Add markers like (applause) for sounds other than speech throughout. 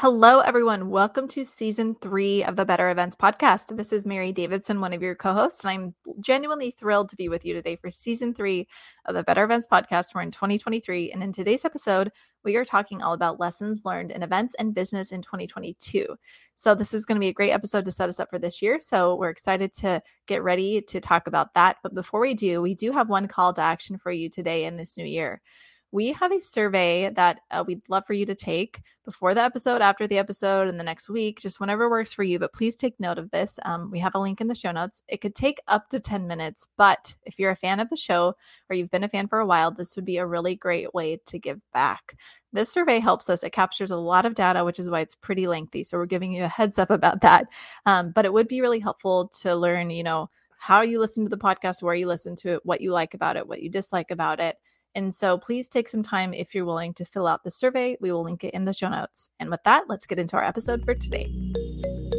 Hello, everyone. Welcome to season three of the Better Events podcast. This is Mary Davidson, one of your co hosts, and I'm genuinely thrilled to be with you today for season three of the Better Events podcast. We're in 2023, and in today's episode, we are talking all about lessons learned in events and business in 2022. So, this is going to be a great episode to set us up for this year. So, we're excited to get ready to talk about that. But before we do, we do have one call to action for you today in this new year we have a survey that uh, we'd love for you to take before the episode, after the episode, and the next week, just whenever works for you. But please take note of this. Um, we have a link in the show notes. It could take up to 10 minutes, but if you're a fan of the show or you've been a fan for a while, this would be a really great way to give back. This survey helps us. It captures a lot of data, which is why it's pretty lengthy. So we're giving you a heads up about that. Um, but it would be really helpful to learn, you know, how you listen to the podcast, where you listen to it, what you like about it, what you dislike about it and so please take some time if you're willing to fill out the survey. We will link it in the show notes. And with that, let's get into our episode for today.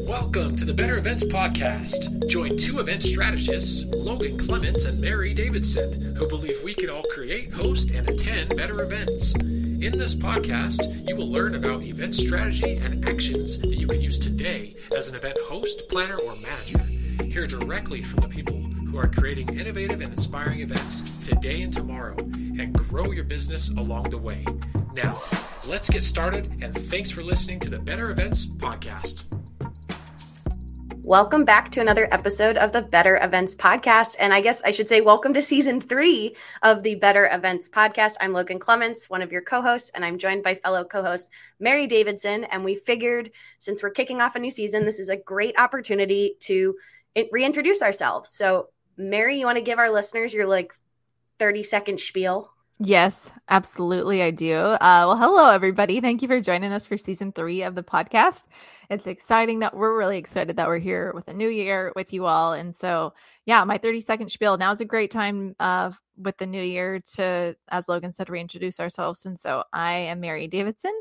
Welcome to the Better Events Podcast. Join two event strategists, Logan Clements and Mary Davidson, who believe we can all create, host, and attend better events. In this podcast, you will learn about event strategy and actions that you can use today as an event host, planner, or manager. Hear directly from the people who are creating innovative and inspiring events today and tomorrow and grow your business along the way. Now, let's get started, and thanks for listening to the Better Events Podcast. Welcome back to another episode of the Better Events Podcast. And I guess I should say, welcome to season three of the Better Events Podcast. I'm Logan Clements, one of your co hosts, and I'm joined by fellow co host Mary Davidson. And we figured since we're kicking off a new season, this is a great opportunity to reintroduce ourselves. So, Mary, you want to give our listeners your like 30 second spiel? Yes, absolutely. I do. Uh, well, hello, everybody. Thank you for joining us for season three of the podcast. It's exciting that we're really excited that we're here with a new year with you all. And so, yeah, my 30 second spiel now is a great time uh, with the new year to, as Logan said, reintroduce ourselves. And so, I am Mary Davidson,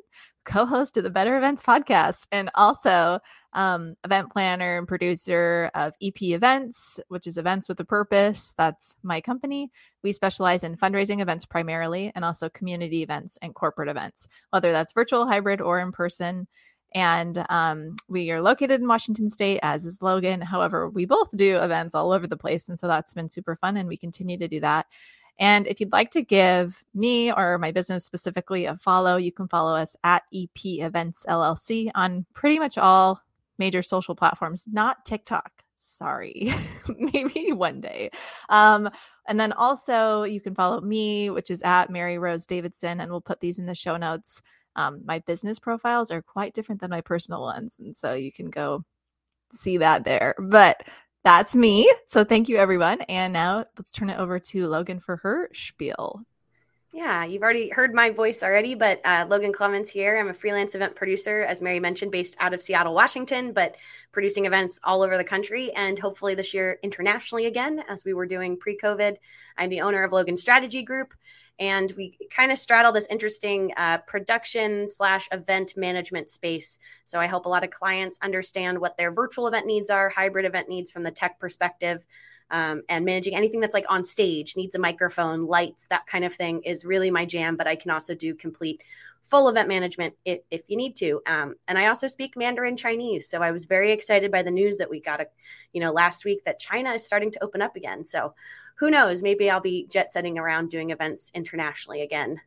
co host of the Better Events podcast, and also um, event planner and producer of EP Events, which is Events with a Purpose. That's my company. We specialize in fundraising events primarily and also community events and corporate events, whether that's virtual, hybrid, or in person. And um, we are located in Washington State, as is Logan. However, we both do events all over the place. And so that's been super fun. And we continue to do that. And if you'd like to give me or my business specifically a follow, you can follow us at EP Events LLC on pretty much all major social platforms, not TikTok. Sorry, (laughs) maybe one day. Um, and then also you can follow me, which is at Mary Rose Davidson, and we'll put these in the show notes. Um, my business profiles are quite different than my personal ones. And so you can go see that there. But that's me. So thank you, everyone. And now let's turn it over to Logan for her spiel. Yeah, you've already heard my voice already, but uh, Logan Clements here. I'm a freelance event producer, as Mary mentioned, based out of Seattle, Washington, but producing events all over the country and hopefully this year internationally again, as we were doing pre COVID. I'm the owner of Logan Strategy Group, and we kind of straddle this interesting uh, production slash event management space. So I help a lot of clients understand what their virtual event needs are, hybrid event needs from the tech perspective. Um, and managing anything that's like on stage needs a microphone, lights, that kind of thing is really my jam. But I can also do complete full event management if, if you need to. Um, and I also speak Mandarin Chinese. So I was very excited by the news that we got, a, you know, last week that China is starting to open up again. So who knows? Maybe I'll be jet setting around doing events internationally again.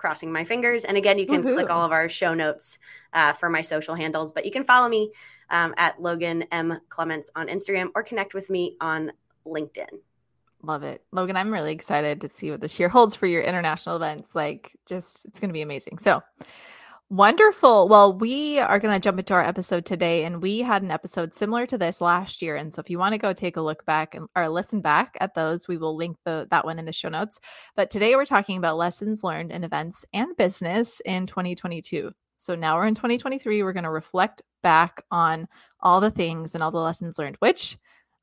Crossing my fingers. And again, you can Woo-hoo. click all of our show notes uh, for my social handles, but you can follow me um, at Logan M. Clements on Instagram or connect with me on LinkedIn. Love it. Logan, I'm really excited to see what this year holds for your international events. Like, just, it's going to be amazing. So, Wonderful. Well, we are going to jump into our episode today, and we had an episode similar to this last year. And so, if you want to go take a look back and or listen back at those, we will link the that one in the show notes. But today, we're talking about lessons learned in events and business in 2022. So now we're in 2023. We're going to reflect back on all the things and all the lessons learned, which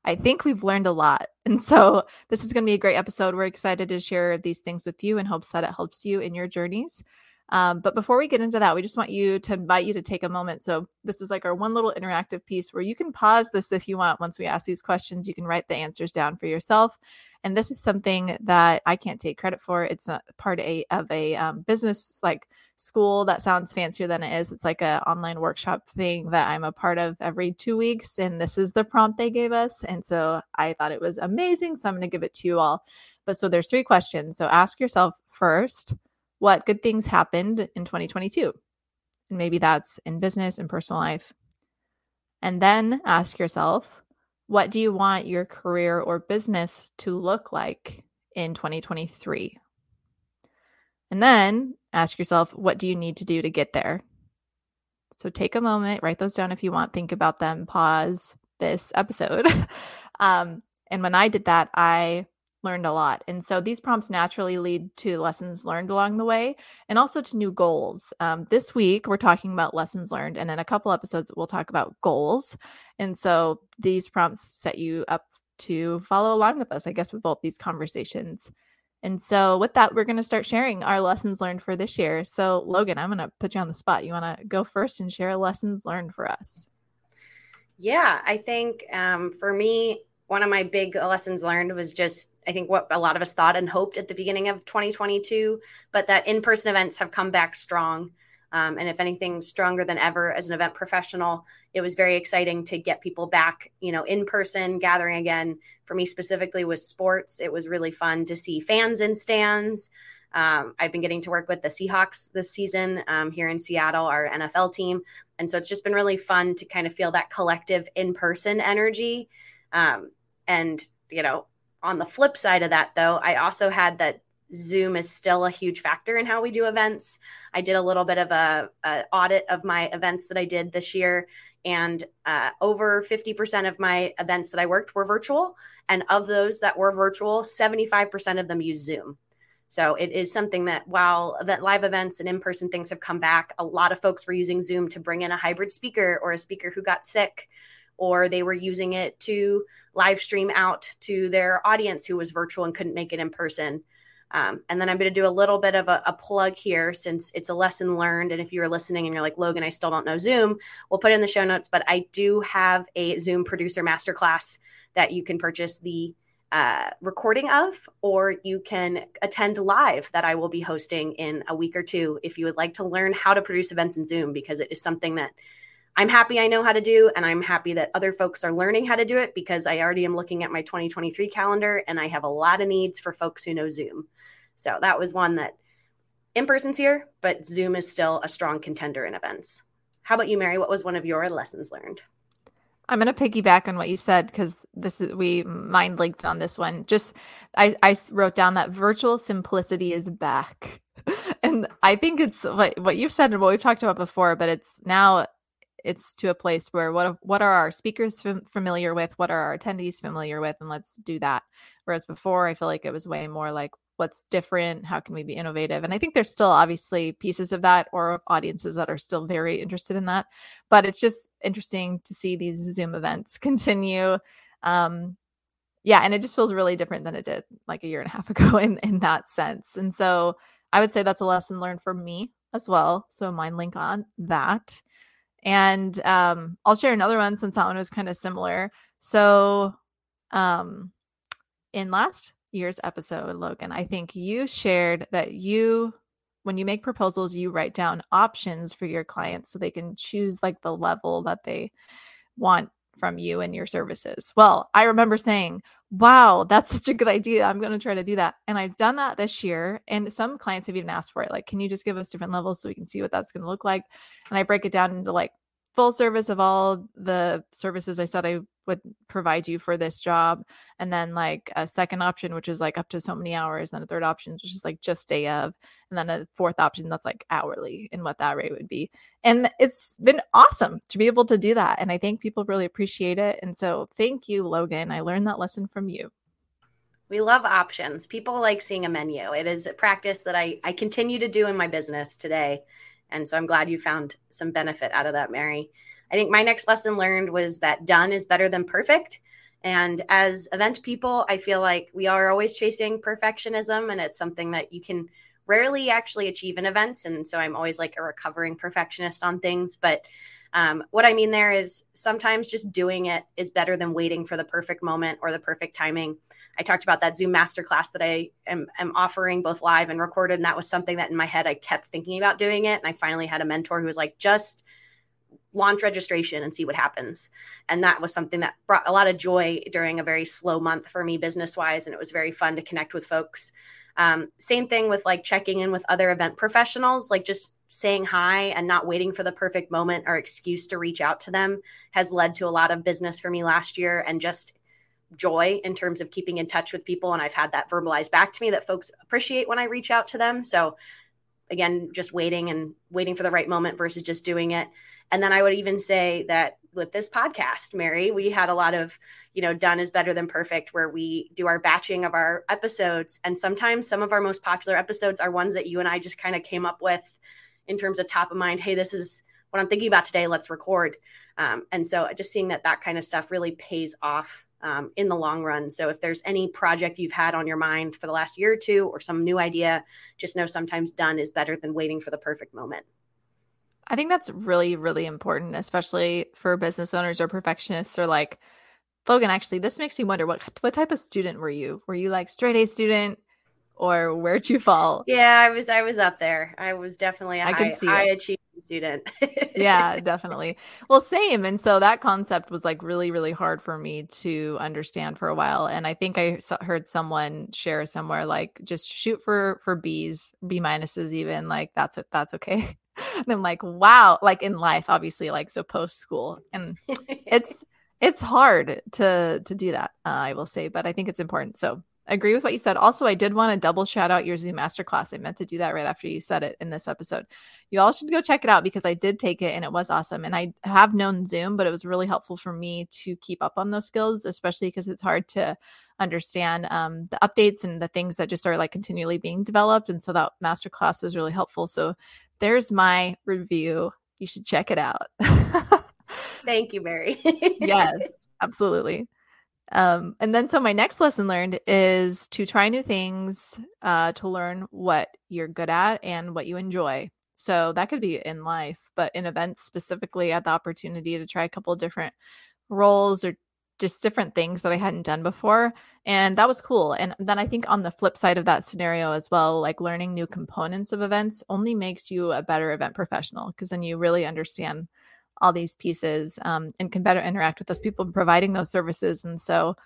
I think we've learned a lot. (laughs) And so, this is going to be a great episode. We're excited to share these things with you and hopes that it helps you in your journeys. Um, but before we get into that, we just want you to invite you to take a moment. So this is like our one little interactive piece where you can pause this if you want. Once we ask these questions, you can write the answers down for yourself. And this is something that I can't take credit for. It's a part a, of a um, business like school that sounds fancier than it is. It's like an online workshop thing that I'm a part of every two weeks. And this is the prompt they gave us. And so I thought it was amazing. So I'm going to give it to you all. But so there's three questions. So ask yourself first, what good things happened in 2022? And maybe that's in business and personal life. And then ask yourself, what do you want your career or business to look like in 2023? And then ask yourself, what do you need to do to get there? So take a moment, write those down if you want, think about them, pause this episode. (laughs) um, and when I did that, I learned a lot. And so these prompts naturally lead to lessons learned along the way and also to new goals. Um, this week, we're talking about lessons learned. And in a couple episodes, we'll talk about goals. And so these prompts set you up to follow along with us, I guess, with both these conversations. And so, with that, we're going to start sharing our lessons learned for this year. So, Logan, I'm going to put you on the spot. You want to go first and share lessons learned for us? Yeah, I think um, for me, one of my big lessons learned was just I think what a lot of us thought and hoped at the beginning of 2022, but that in person events have come back strong. Um, and if anything, stronger than ever as an event professional. It was very exciting to get people back, you know, in person, gathering again. For me specifically, with sports, it was really fun to see fans in stands. Um, I've been getting to work with the Seahawks this season um, here in Seattle, our NFL team, and so it's just been really fun to kind of feel that collective in person energy. Um, and you know, on the flip side of that, though, I also had that Zoom is still a huge factor in how we do events. I did a little bit of a, a audit of my events that I did this year, and uh, over 50% of my events that I worked were virtual. And of those that were virtual, 75% of them use Zoom. So it is something that while event, live events and in-person things have come back, a lot of folks were using Zoom to bring in a hybrid speaker or a speaker who got sick or they were using it to live stream out to their audience who was virtual and couldn't make it in person. Um, and then I'm going to do a little bit of a, a, plug here since it's a lesson learned. And if you're listening and you're like, Logan, I still don't know Zoom, we'll put in the show notes. But I do have a Zoom producer masterclass that you can purchase the uh, recording of, or you can attend live that I will be hosting in a week or two if you would like to learn how to produce events in Zoom, because it is something that I'm happy I know how to do, and I'm happy that other folks are learning how to do it because I already am looking at my 2023 calendar and I have a lot of needs for folks who know Zoom. So that was one that in person's here, but Zoom is still a strong contender in events. How about you, Mary? What was one of your lessons learned? I'm going to piggyback on what you said because this is we mind linked on this one. Just I I wrote down that virtual simplicity is back, (laughs) and I think it's what what you've said and what we've talked about before, but it's now it's to a place where what what are our speakers fam- familiar with? What are our attendees familiar with? And let's do that. Whereas before i feel like it was way more like what's different? How can we be innovative? And i think there's still obviously pieces of that or audiences that are still very interested in that. But it's just interesting to see these zoom events (laughs) continue. Um yeah and it just feels really different than it did like a year and a half (laughs) ago in in that sense. And so i would say that's a lesson learned for me as well. So mind link on that and um, I'll share another one since that one was kind of similar. So, um, in last year's episode, Logan, I think you shared that you, when you make proposals, you write down options for your clients so they can choose like the level that they want from you and your services. Well, I remember saying, wow, that's such a good idea. I'm going to try to do that. And I've done that this year. And some clients have even asked for it. Like, can you just give us different levels so we can see what that's going to look like? And I break it down into like full service of all the services I said I would provide you for this job. And then like a second option, which is like up to so many hours. Then a third option, which is like just day of. And then a fourth option that's like hourly and what that rate would be. And it's been awesome to be able to do that. And I think people really appreciate it. And so thank you, Logan. I learned that lesson from you. We love options. People like seeing a menu. It is a practice that I, I continue to do in my business today. And so I'm glad you found some benefit out of that, Mary. I think my next lesson learned was that done is better than perfect. And as event people, I feel like we are always chasing perfectionism, and it's something that you can rarely actually achieve in events. And so I'm always like a recovering perfectionist on things. But um, what I mean there is sometimes just doing it is better than waiting for the perfect moment or the perfect timing. I talked about that Zoom masterclass that I am, am offering both live and recorded. And that was something that in my head I kept thinking about doing it. And I finally had a mentor who was like, just launch registration and see what happens. And that was something that brought a lot of joy during a very slow month for me business wise. And it was very fun to connect with folks. Um, same thing with like checking in with other event professionals, like just saying hi and not waiting for the perfect moment or excuse to reach out to them has led to a lot of business for me last year and just joy in terms of keeping in touch with people. And I've had that verbalized back to me that folks appreciate when I reach out to them. So again, just waiting and waiting for the right moment versus just doing it. And then I would even say that with this podcast, Mary, we had a lot of, you know, done is better than perfect, where we do our batching of our episodes. And sometimes some of our most popular episodes are ones that you and I just kind of came up with in terms of top of mind. Hey, this is what I'm thinking about today. Let's record. Um, and so just seeing that that kind of stuff really pays off um, in the long run. So if there's any project you've had on your mind for the last year or two or some new idea, just know sometimes done is better than waiting for the perfect moment. I think that's really, really important, especially for business owners or perfectionists or like Logan, actually, this makes me wonder what what type of student were you? Were you like straight A student? or where'd you fall? Yeah, I was I was up there. I was definitely a I high, high achieving student. yeah, (laughs) definitely. Well, same. And so that concept was like really really hard for me to understand for a while. And I think I heard someone share somewhere like just shoot for for B's, B minuses even like that's it that's okay. (laughs) and I'm like, wow, like in life obviously like so post school and it's (laughs) it's hard to to do that uh, i will say but i think it's important so I agree with what you said. Also, I did want to double shout out your Zoom masterclass. I meant to do that right after you said it in this episode. You all should go check it out because I did take it and it was awesome. And I have known Zoom, but it was really helpful for me to keep up on those skills, especially because it's hard to understand um, the updates and the things that just are like continually being developed. And so that masterclass was really helpful. So there's my review. You should check it out. (laughs) Thank you, Mary. yes, (laughs) absolutely. Um, and then so my next lesson learned is to try new things, uh, to learn what you're good at and what you enjoy. So that could be in life, but in events specifically, I had the opportunity to try a couple different roles or just different things that I hadn't done before. And that was cool. And then I think on the flip side of that scenario as well, like learning new components of events only makes you a better event professional because then you really understand all these pieces um, and can better interact with those people providing those services. And so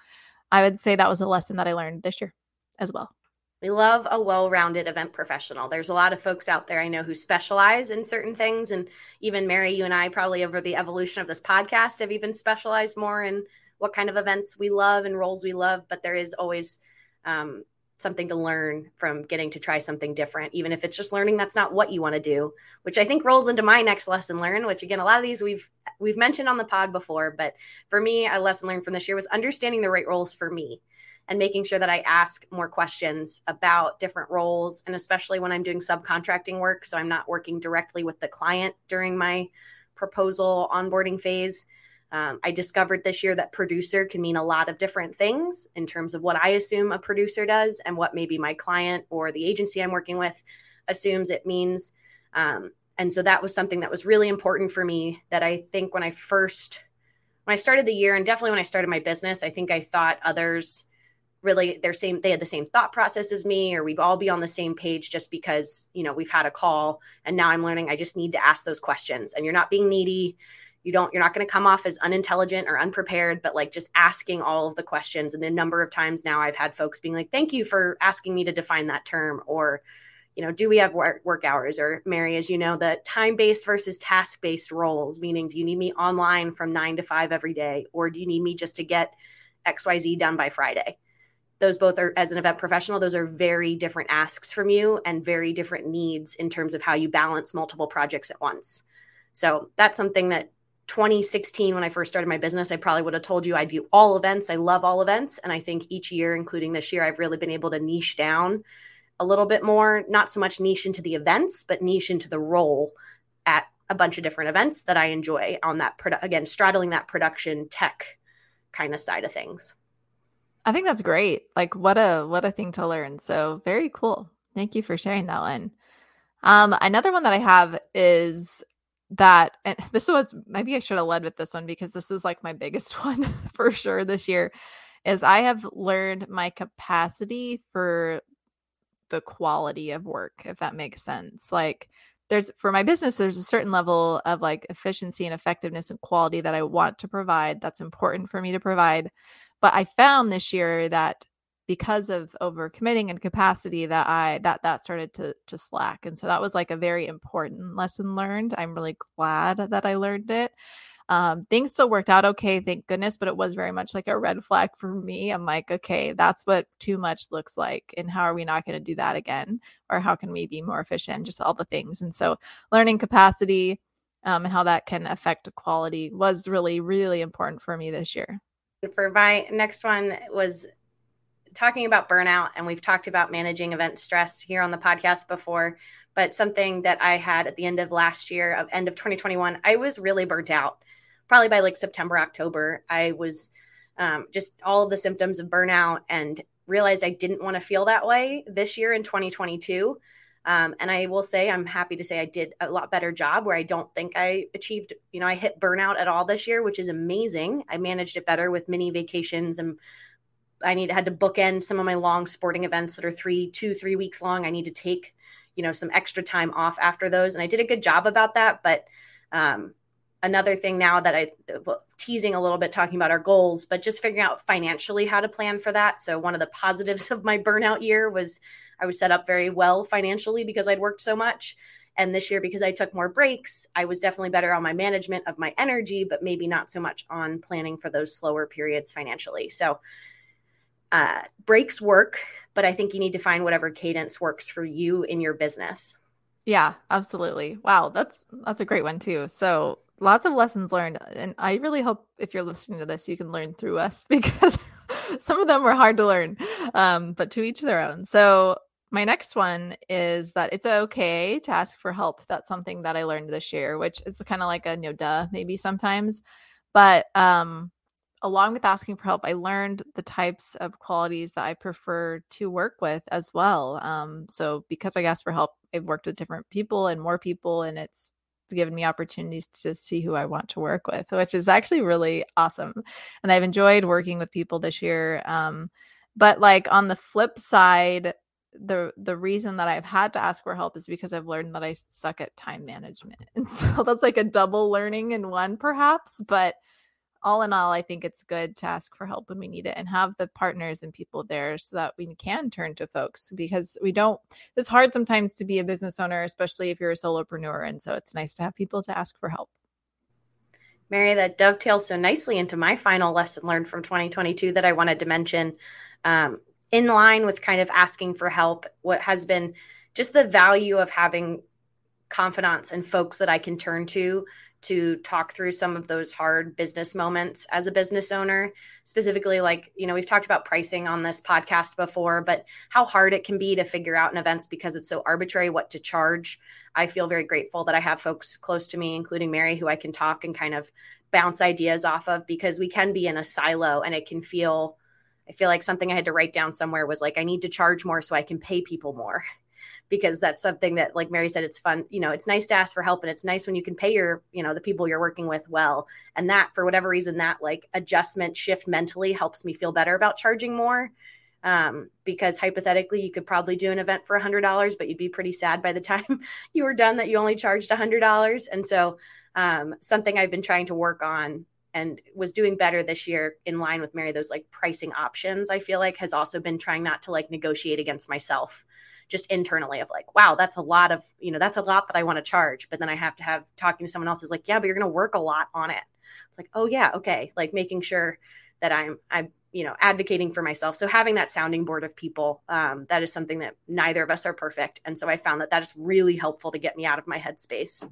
I would say that was a lesson that I learned this year as well. We love a well rounded event professional. There's a lot of folks out there I know who specialize in certain things. And even Mary, you and I, probably over the evolution of this podcast, have even specialized more in what kind of events we love and roles we love. But there is always um, something to learn from getting to try something different, even if it's just learning that's not what you want to do, which I think rolls into my next lesson learned, which again, a lot of these we've we've mentioned on the pod before, but for me, a lesson learned from this year was understanding the right roles for me and making sure that I ask more questions about different roles and especially when I'm doing subcontracting work. So I'm not working directly with the client during my proposal onboarding phase um, I discovered this year that producer can mean a lot of different things in terms of what I assume a producer does and what maybe my client or the agency I'm working with assumes it means. Um, and so that was something that was really important for me that I think when I first when I started the year and definitely when I started my business, I think I thought others really their same they had the same thought process as me or we'd all be on the same page just because you know we've had a call and now i'm learning i just need to ask those questions and you're not being needy you don't you're not going to come off as unintelligent or unprepared but like just asking all of the questions. And the number of times now i've had folks being like thank you for asking me to define that term or you know do we have work, work hours? Or mary as you know the time based versus task based roles meaning do you need me online from 9 to 5 every day? Or do you need me just to get xyz done by friday? Those both are as an event professional those are very different asks from you and very different needs in terms of how you balance multiple projects at once. So that's something that 2016 when i first started my business i probably would have told you i do all events. I love all events. And i think each year including this year i've really been able to niche down a little bit more not so much niche into the events but niche into the role at a bunch of different events that i enjoy on that produ- again straddling that production tech kind of side of things. I think that's great. Like what a what a thing to learn. So very cool. Thank you for sharing that one. Um, another one that I have is that and (laughs) this was maybe I should have led with this one because this is like my biggest (laughs) one for sure this year is I have learned my capacity for the quality of work, if that makes sense. Like, there's for my business, there's a certain level of like efficiency and effectiveness and quality that I want to provide. That's important for me to provide. But I found this year that because of overcommitting and capacity that I that that started to to slack. And so that was like a very important lesson learned. I'm really glad that I learned it. Um, things still worked out okay, thank goodness, but it was very much like a red flag for me. I'm like, okay, that's what too much looks like. And how are we not going to do that again? Or how can we be more efficient? Just all the things. And so learning capacity um, and how that can affect quality was really, really important for me this year. For my next one was talking about burnout, and we've talked about managing event stress here on the podcast before. But something that I had at the end of last year, of end of 2021, I was really burnt out probably by like September, October, I was um, just all the symptoms of burnout and realized I didn't want to feel that way this year in 2022. Um, and I will say, I'm happy to say I did a lot better job where I don't think I achieved, you know, I hit burnout at all this year, which is amazing. I managed it better with mini vacations and I need had to bookend some of my long sporting events that are three, two, three weeks long. I need to take, you know, some extra time off after those. And I did a good job about that. But um, another thing now that I teasing a little bit talking about our goals, but just figuring out financially how to plan for that. So one of the positives (laughs) of my burnout year was I was set up very well financially because I'd worked so much. And this year, because I took more breaks, I was definitely better on my management of my energy, but maybe not so much on planning for those slower periods financially. So uh, breaks work, but I think you need to find whatever cadence works for you in your business. Yeah, absolutely. Wow, that's that's a great one too. So lots of lessons learned and i really hope if you're listening to this you can learn through us (laughs) because some of them were hard to learn um, but to each their own so my next one is that it's okay to ask for help that's something that i learned this year which is kind of like a no duh maybe sometimes but um along with asking for help i learned the types of qualities that i prefer to work with as well um, so because i asked for help i've worked with different people and more people and it's given me opportunities to see who I want to work with, which is actually really awesome. And I've enjoyed working with people this year. Um, but like on the flip side, the the reason that I've had to ask for help is because I've learned that I suck at time management. And (laughs) so that's like a double learning in one perhaps, but all in all, I think it's good to ask for help when we need it and have the partners and people there so that we can turn to folks because we don't, it's hard sometimes to be a business owner, especially if you're a solopreneur. And so it's nice to have people to ask for help. Mary, that dovetails so nicely into my final lesson learned from 2022 that I wanted to mention. Um, in line with kind of asking for help, what has been just the value of having confidants and folks that I can turn to to talk through some of those hard business moments as a business owner. Specifically like you know we've talked about pricing on this podcast before but how hard it can be to figure out in events because it's so arbitrary what to charge. I feel very grateful that i have folks close to me including mary who i can talk and kind of bounce ideas off of because we can be in a silo and it can feel i feel like something i had to write down somewhere was like i need to charge more so i can pay people more because that's something that like mary said it's fun you know it's nice to ask for help and it's nice when you can pay your you know the people you're working with well. And that for whatever reason that like adjustment shift mentally helps me feel better about charging more. Um, because hypothetically you could probably do an event for a hundred dollars but you'd be pretty sad by the time (laughs) you were done that you only charged a hundred dollars. And so um, something i've been trying to work on and was doing better this year in line with mary those like pricing options i feel like has also been trying not to like negotiate against myself just internally of like, wow, that's a lot of, you know, that's a lot that I want to charge. But then I have to have talking to someone else is like, yeah, but you're going to work a lot on it. It's like, oh yeah, okay. Like making sure that I'm, I'm, you know, advocating for myself. So having that sounding board of people, um, that is something that neither of us are perfect. And so I found that that is really helpful to get me out of my headspace.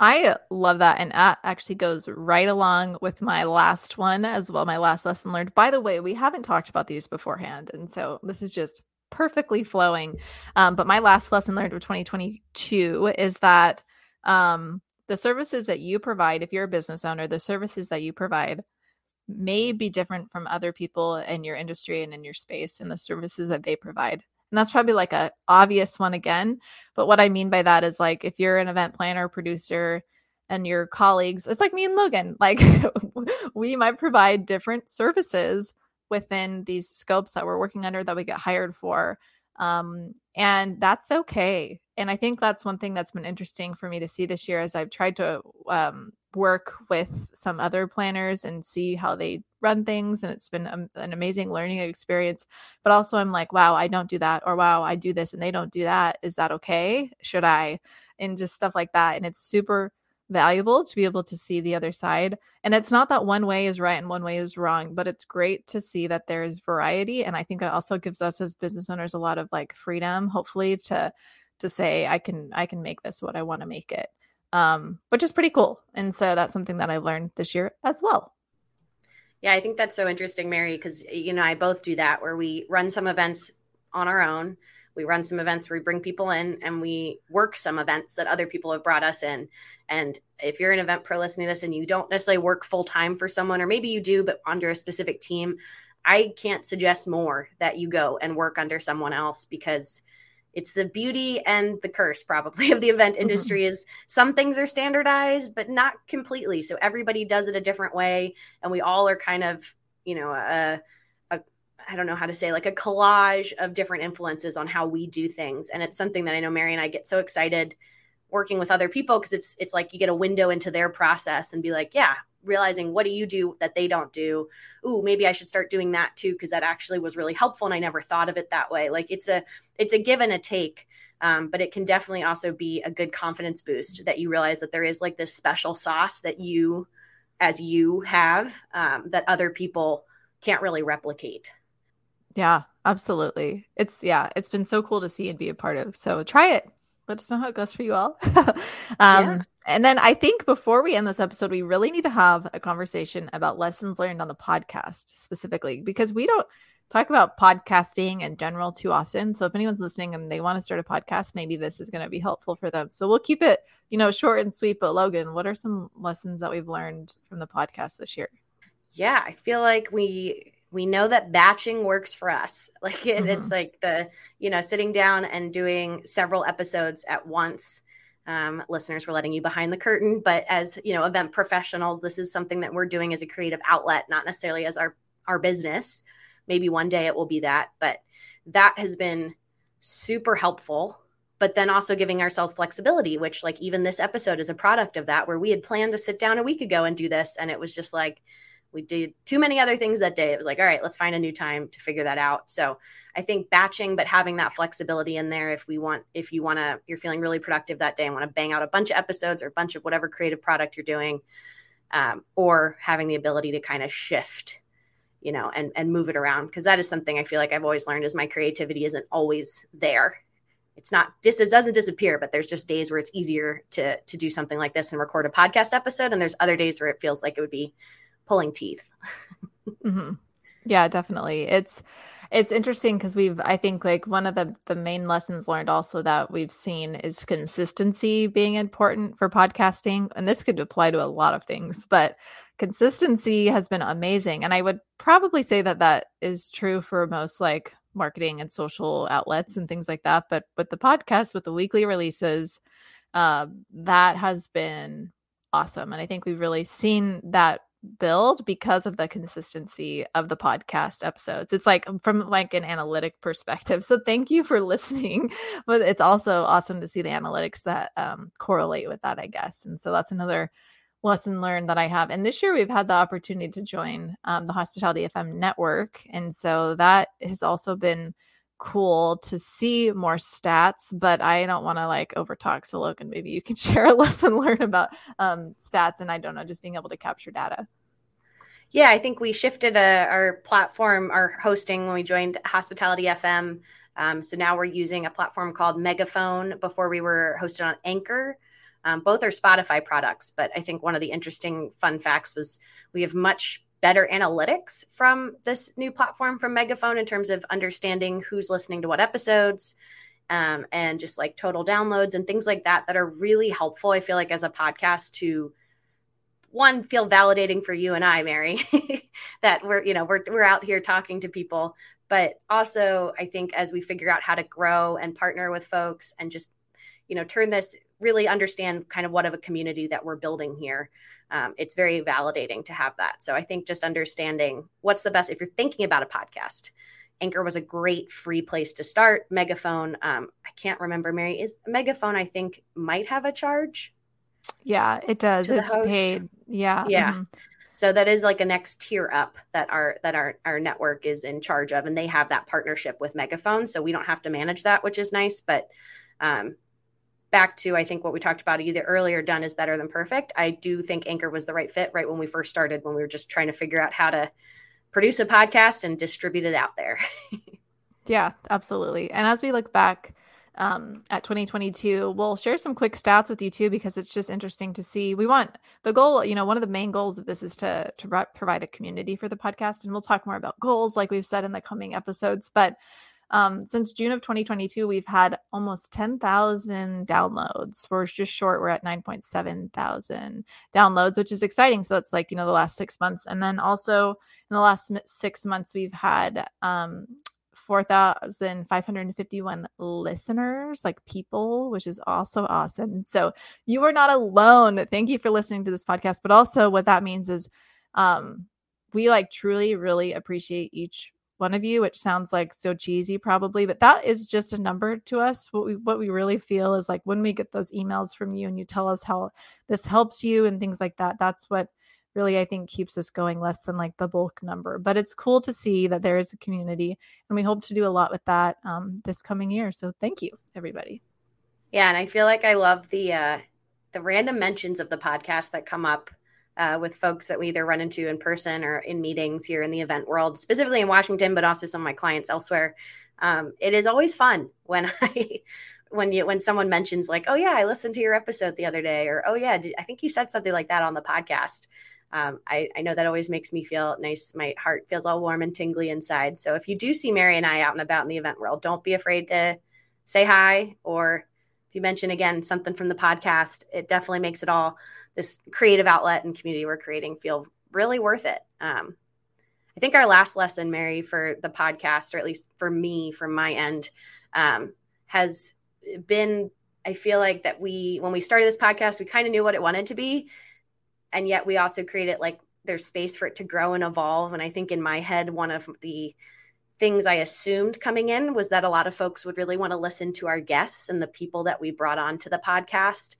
I love that. And that actually goes right along with my last one as well, my last lesson learned. By the way, we haven't talked about these beforehand. And so this is just perfectly flowing. Um, but my last lesson learned of 2022 is that um, the services that you provide, if you're a business owner, the services that you provide may be different from other people in your industry and in your space and the services that they provide. And that's probably like a obvious one again. But what I mean by that is like if you're an event planner, producer, and your colleagues, it's like me and Logan, like (laughs) we might provide different services within these scopes that we're working under that we get hired for. Um, and that's okay. And I think that's one thing that's been interesting for me to see this year as I've tried to um, work with some other planners and see how they run things. And it's been a, an amazing learning experience. But also, I'm like, wow, I don't do that. Or wow, I do this and they don't do that. Is that okay? Should I? And just stuff like that. And it's super valuable to be able to see the other side. And it's not that one way is right and one way is wrong, but it's great to see that there's variety. And I think that also gives us as business owners a lot of like freedom, hopefully, to to say I can I can make this what I want to make it. Um, which is pretty cool. And so that's something that I've learned this year as well. Yeah, I think that's so interesting, Mary, because you know, I both do that where we run some events on our own we run some events where we bring people in and we work some events that other people have brought us in. And if you're an event pro listening to this and you don't necessarily work full time for someone, or maybe you do, but under a specific team, I can't suggest more that you go and work under someone else because it's the beauty and the curse probably (laughs) of the event mm-hmm. industry is some things are standardized but not completely so everybody does it a different way and we all are kind of you know a I don't know how to say like a collage of different influences on how we do things. And it's something that I know Mary and I get so excited working with other people because it's it's like you get a window into their process and be like, yeah, realizing what do you do that they don't do? Ooh, maybe I should start doing that too because that actually was really helpful and I never thought of it that way. Like it's a it's a give and a take. Um, but it can definitely also be a good confidence boost that you realize that there is like this special sauce that you as you have um, that other people can't really replicate. Yeah, absolutely. It's yeah, it's been so cool to see and be a part of. So try it. Let us know how it goes for you all. (laughs) um yeah. and then I think before we end this episode, we really need to have a conversation about lessons learned on the podcast specifically because we don't talk about podcasting in general too often. So if anyone's listening and they want to start a podcast, maybe this is going to be helpful for them. So we'll keep it, you know, short and sweet. But Logan, what are some lessons that we've learned from the podcast this year? Yeah, I feel like we we know that batching works for us. (laughs) Like it, mm-hmm. it's like the, you know, sitting down and doing several episodes at once. Um, listeners, we're letting you behind the curtain, but as you know, event professionals, this is something that we're doing as a creative outlet, not necessarily as our our business. Maybe one day it will be that, but that has been super helpful. But then also giving ourselves flexibility, which like even this episode is a product of that, where we had planned to sit down a week ago and do this, and it was just like we did too many other things that day. It was like, all right, let's find a new time to figure that out. So I think batching, but having that flexibility in there if we want, if you want to, you're feeling really productive that day and want to bang out a bunch of episodes or a bunch of whatever creative product you're doing, um, or having the ability to kind of shift, you know, and and move it around because that is something I feel like I've always learned is my creativity isn't always there. It's not it doesn't disappear, but there's just days where it's easier to to do something like this and record a podcast episode, and there's other days where it feels like it would be pulling teeth. (laughs) mm-hmm. Yeah, definitely. It's it's interesting because we've I think like one of the the main lessons learned also that we've seen is consistency being important for podcasting, and this could apply to a lot of things, but consistency has been amazing, and I would probably say that that is true for most like marketing and social outlets and things like that. But with the podcast, with the weekly releases, uh, that has been awesome, and I think we've really seen that build because of the consistency of the podcast episodes. It's like from like an analytic perspective. So thank you for (laughs) listening. But it's also awesome to see the analytics that um, correlate with that, I guess. And so that's another lesson learned that I have. And this year we've had the opportunity to join um, the Hospitality FM network. And so that has also been cool to see more stats, but I don't want to like overtalk. So Logan, maybe you can (laughs) share a lesson learned about um, stats and I don't know, just being able to capture data. Yeah, I think we shifted uh, our platform, our hosting when we joined Hospitality FM. Um, so now we're using a platform called Megaphone. Before we were hosted on Anchor. Um, both are Spotify products, but I think one of the interesting fun facts was we have much better analytics from this new platform from Megaphone in terms of understanding who's listening to what episodes um, and just like total downloads and things like that that are really helpful. I feel like as a podcast to one feel validating for you and I, Mary, (laughs) that we're you know we're we're out here talking to people, but also I think as we figure out how to grow and partner with folks and just you know turn this really understand kind of what of a community that we're building here um, it's very validating to have that. So I think just understanding what's the best if you're thinking about a podcast. Anchor was a great free place to start. Megaphone, um, I can't remember. Mary is Megaphone. I think might have a charge. Yeah, it does. It's paid. Yeah. Yeah. Mm-hmm. So that is like a next tier up that our that our our network is in charge of, and they have that partnership with Megaphone, so we don't have to manage that, which is nice. But um, back to I think what we talked about either earlier, done is better than perfect. I do think Anchor was the right fit right when we first started, when we were just trying to figure out how to produce a podcast and distribute it out there. (laughs) yeah, absolutely. And as we look back um, at 2022. We'll share some quick stats with you too, because it's just interesting to see. We want the goal, you know, one of the main goals of this is to to provide a community for the podcast, and we'll talk more about goals, like we've said in the coming episodes. But um, since June of 2022, we've had almost 10,000 downloads. We're just short. We're at 9.7 thousand downloads, which is exciting. So that's like, you know, the last six months. And then also in the last six months, we've had um, 4,551 listeners, like people, which is also awesome. So you are not alone. Thank you for listening to this podcast. But also, what that means is um, we like truly, really appreciate each one of you, which sounds like so cheesy probably, but that is just a number to us. What we what we really feel is like when we get those emails from you and you tell us how this helps you and things like that, that's what really I think keeps us going less than like the bulk number. But it's cool to see that there is a community, and we hope to do a lot with that um, this coming year. So thank you, everybody. Yeah, and I feel like I love the uh, the random mentions of the podcast that come up uh, with folks that we either run into in person or in meetings here in the event world, specifically in Washington, but also some of my clients elsewhere. Um, it is always fun when (laughs) I when you when someone mentions like, oh yeah, I listened to your episode the other day, or oh yeah, did, I think you said something like that on the podcast um, I, I know that always makes me feel nice. My heart feels all warm and tingly inside. So if you do see Mary and I out and about in the event world, don't be afraid to say hi. Or if you mention again something from the podcast, it definitely makes it all this creative outlet and community we're creating feel really worth it. Um, I think our last lesson, Mary, for the podcast, or at least for me from my end, um, has been I feel like that we, when we started this podcast, we kind of knew what it wanted to be and yet we also created like there's space for it to grow and evolve and i think in my head one of the things i assumed coming in was that a lot of folks would really want to listen to our guests and the people that we brought on to the podcast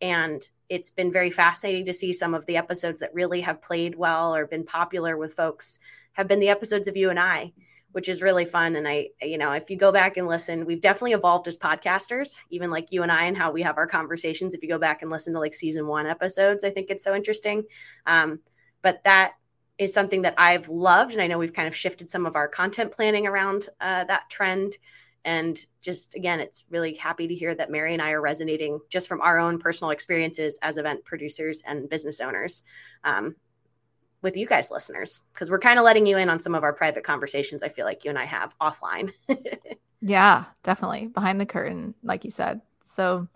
and it's been very fascinating to see some of the episodes that really have played well or been popular with folks have been the episodes of you and i which is really fun. And I, you know, if you go back and listen, we've definitely evolved as podcasters, even like you and I and how we have our conversations. If you go back and listen to like season one episodes, I think it's so interesting. Um, but that is something that I've loved. And I know we've kind of shifted some of our content planning around uh, that trend. And just again, it's really happy to hear that Mary and I are resonating just from our own personal experiences as event producers and business owners. Um, with you guys listeners because we're kind of letting you in on some of our private conversations i feel like you and i have offline. (laughs) Yeah definitely. Behind the curtain like you said. So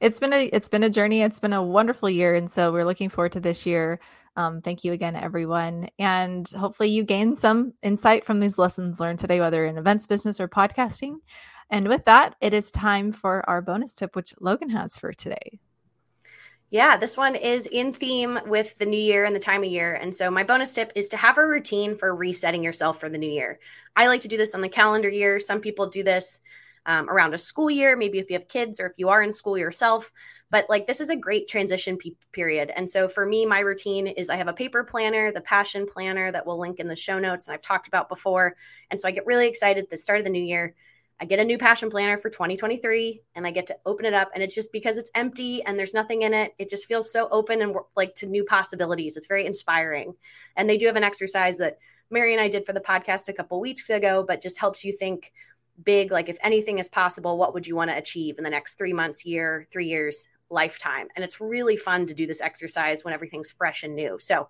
it's been a it's been a journey. It's been a wonderful year and so we're looking forward to this year um, thank you again everyone and hopefully you gained some insight from these lessons learned today whether in events business or podcasting and with that it is time for our bonus tip which logan has for today yeah, this one is in theme with the new year and the time of year. And so, my bonus tip is to have a routine for resetting yourself for the new year. I like to do this on the calendar year. Some people do this um, around a school year, maybe if you have kids or if you are in school yourself. But like, this is a great transition pe- period. And so, for me, my routine is I have a paper planner, the passion planner that we'll link in the show notes and I've talked about before. And so, I get really excited at the start of the new year I get a new passion planner for 2023 and I get to open it up and it's just because it's empty and there's nothing in it. It just feels so open and like to new possibilities. It's very inspiring. And they do have an exercise that Mary and I did for the podcast a couple weeks ago, but just helps you think big like if anything is possible, what would you want to achieve in the next 3 months, year, 3 years, lifetime? And it's really fun to do this exercise when everything's fresh and new. So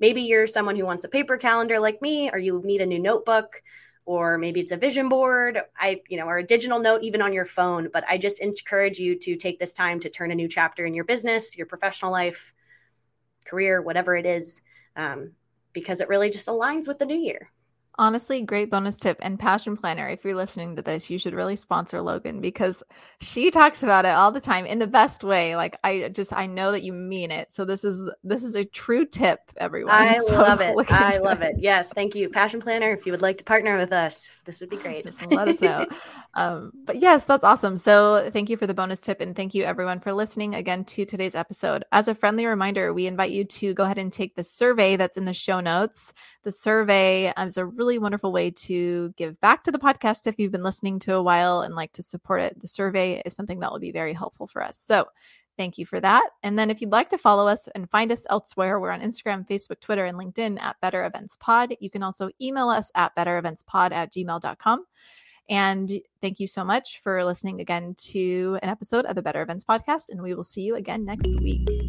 maybe you're someone who wants a paper calendar like me or you need a new notebook or maybe it's a vision board i you know or a digital note even on your phone but i just encourage you to take this time to turn a new chapter in your business your professional life career whatever it is um, because it really just aligns with the new year honestly, great bonus tip and passion planner. If you're listening to this, you should really sponsor Logan because she talks about it all the time in the best way. Like I just I know that you mean it. So this is this is a true tip, everyone. I (laughs) so love it. I love it. it. Yes, thank you, passion planner. If you would like to partner with us, this would be great. Just let us know. (laughs) um, but yes, that's awesome. So thank you for the bonus tip and thank you everyone for listening again to today's episode. As a friendly reminder, we invite you to go ahead and take the survey that's in the show notes. The survey is a really wonderful way to give back to the podcast if you've been listening to a while and like to support it. The survey is something that will be very helpful for us. So thank you for that. And then if you'd like to follow us and find us elsewhere, we're on Instagram, Facebook, Twitter, and LinkedIn at Better Events Pod. You can also email us at bettereventspod at gmail.com. And thank you so much for listening again to an episode of the Better Events Podcast. And we will see you again next week.